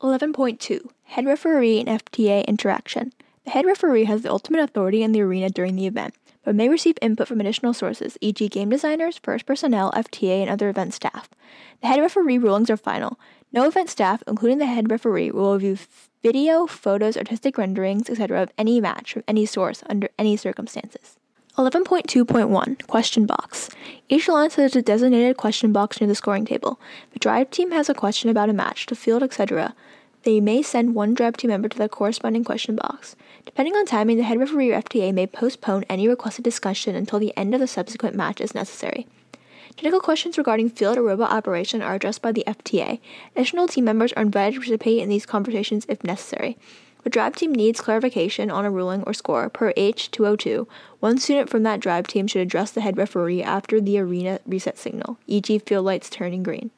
11.2 Head referee and FTA interaction. The head referee has the ultimate authority in the arena during the event, but may receive input from additional sources, e.g., game designers, first personnel, FTA, and other event staff. The head referee rulings are final. No event staff, including the head referee, will review video, photos, artistic renderings, etc., of any match from any source under any circumstances. 11.2.1 Question Box. Each alliance has a designated question box near the scoring table. If a drive team has a question about a match, the field, etc., they may send one drive team member to the corresponding question box. Depending on timing, the head referee or FTA may postpone any requested discussion until the end of the subsequent match is necessary. Technical questions regarding field or robot operation are addressed by the FTA. Additional team members are invited to participate in these conversations if necessary. A drive team needs clarification on a ruling or score per H202, one student from that drive team should address the head referee after the arena reset signal, e.g., field lights turning green.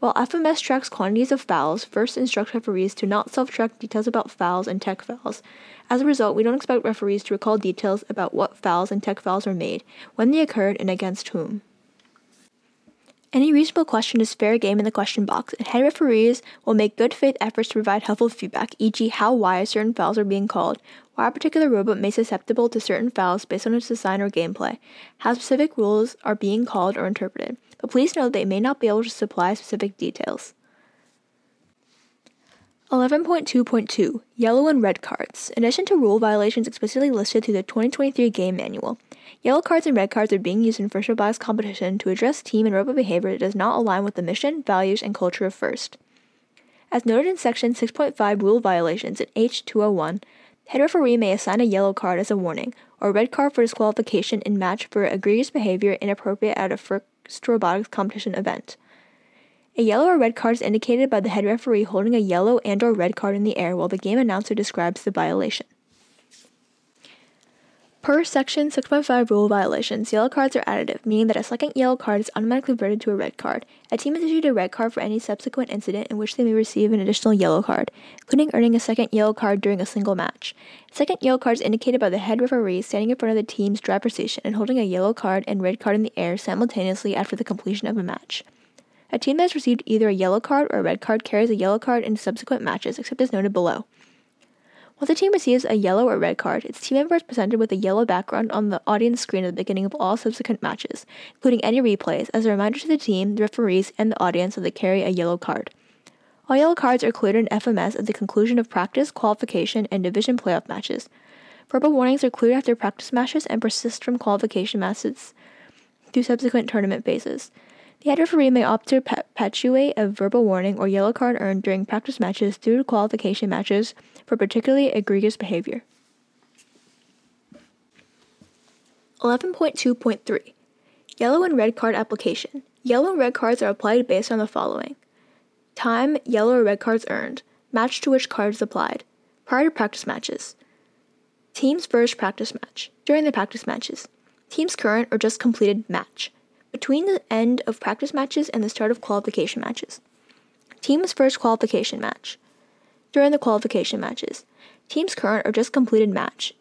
While FMS tracks quantities of fouls, first instruct referees to not self track details about fouls and tech fouls. As a result, we don't expect referees to recall details about what fouls and tech fouls were made, when they occurred, and against whom. Any reasonable question is fair game in the question box, and head referees will make good faith efforts to provide helpful feedback, e.g., how why certain fouls are being called, why a particular robot may be susceptible to certain fouls based on its design or gameplay, how specific rules are being called or interpreted, but please note they may not be able to supply specific details. 11.2.2 Yellow and Red Cards. In addition to rule violations explicitly listed through the 2023 Game Manual, yellow cards and red cards are being used in First Robotics competition to address team and robot behavior that does not align with the mission, values, and culture of First. As noted in Section 6.5 Rule Violations in H201, head referee may assign a yellow card as a warning, or a red card for disqualification in match for egregious behavior inappropriate at a First Robotics competition event. A yellow or red card is indicated by the head referee holding a yellow and or red card in the air while the game announcer describes the violation. Per Section 6.5 rule violations, yellow cards are additive, meaning that a second yellow card is automatically converted to a red card. A team is issued a red card for any subsequent incident in which they may receive an additional yellow card, including earning a second yellow card during a single match. Second yellow card is indicated by the head referee standing in front of the team's driver's station and holding a yellow card and red card in the air simultaneously after the completion of a match. A team that has received either a yellow card or a red card carries a yellow card in subsequent matches, except as noted below. Once a team receives a yellow or red card, its team member is presented with a yellow background on the audience screen at the beginning of all subsequent matches, including any replays, as a reminder to the team, the referees, and the audience that they carry a yellow card. All yellow cards are cleared in FMS at the conclusion of practice, qualification, and division playoff matches. Verbal warnings are cleared after practice matches and persist from qualification matches through subsequent tournament phases. The referee may opt to perpetuate a verbal warning or yellow card earned during practice matches through to qualification matches for particularly egregious behavior. 11.2.3 Yellow and red card application. Yellow and red cards are applied based on the following. Time yellow or red cards earned, match to which card is applied, prior to practice matches, team's first practice match, during the practice matches, team's current or just completed match between the end of practice matches and the start of qualification matches. Team's first qualification match. During the qualification matches, team's current or just completed match.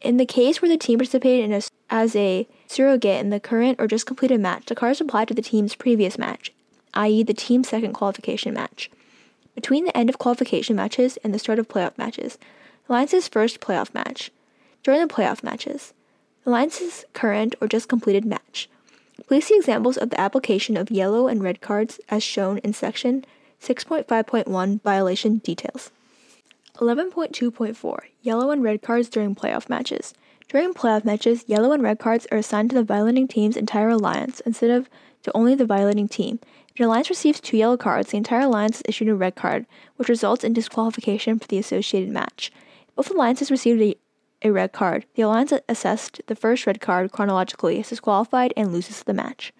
In the case where the team participated in a, as a surrogate in the current or just completed match, the cards apply to the team's previous match, i.e., the team's second qualification match. Between the end of qualification matches and the start of playoff matches, Alliance's first playoff match. During the playoff matches, Alliance's current or just completed match. Please see examples of the application of yellow and red cards as shown in section 6.5.1 Violation Details. 11.2.4 Yellow and red cards during playoff matches. During playoff matches, yellow and red cards are assigned to the violating team's entire alliance instead of to only the violating team. If an alliance receives two yellow cards, the entire alliance is issued a red card, which results in disqualification for the associated match. If both alliances received a a red card. The Alliance assessed the first red card chronologically is disqualified and loses the match.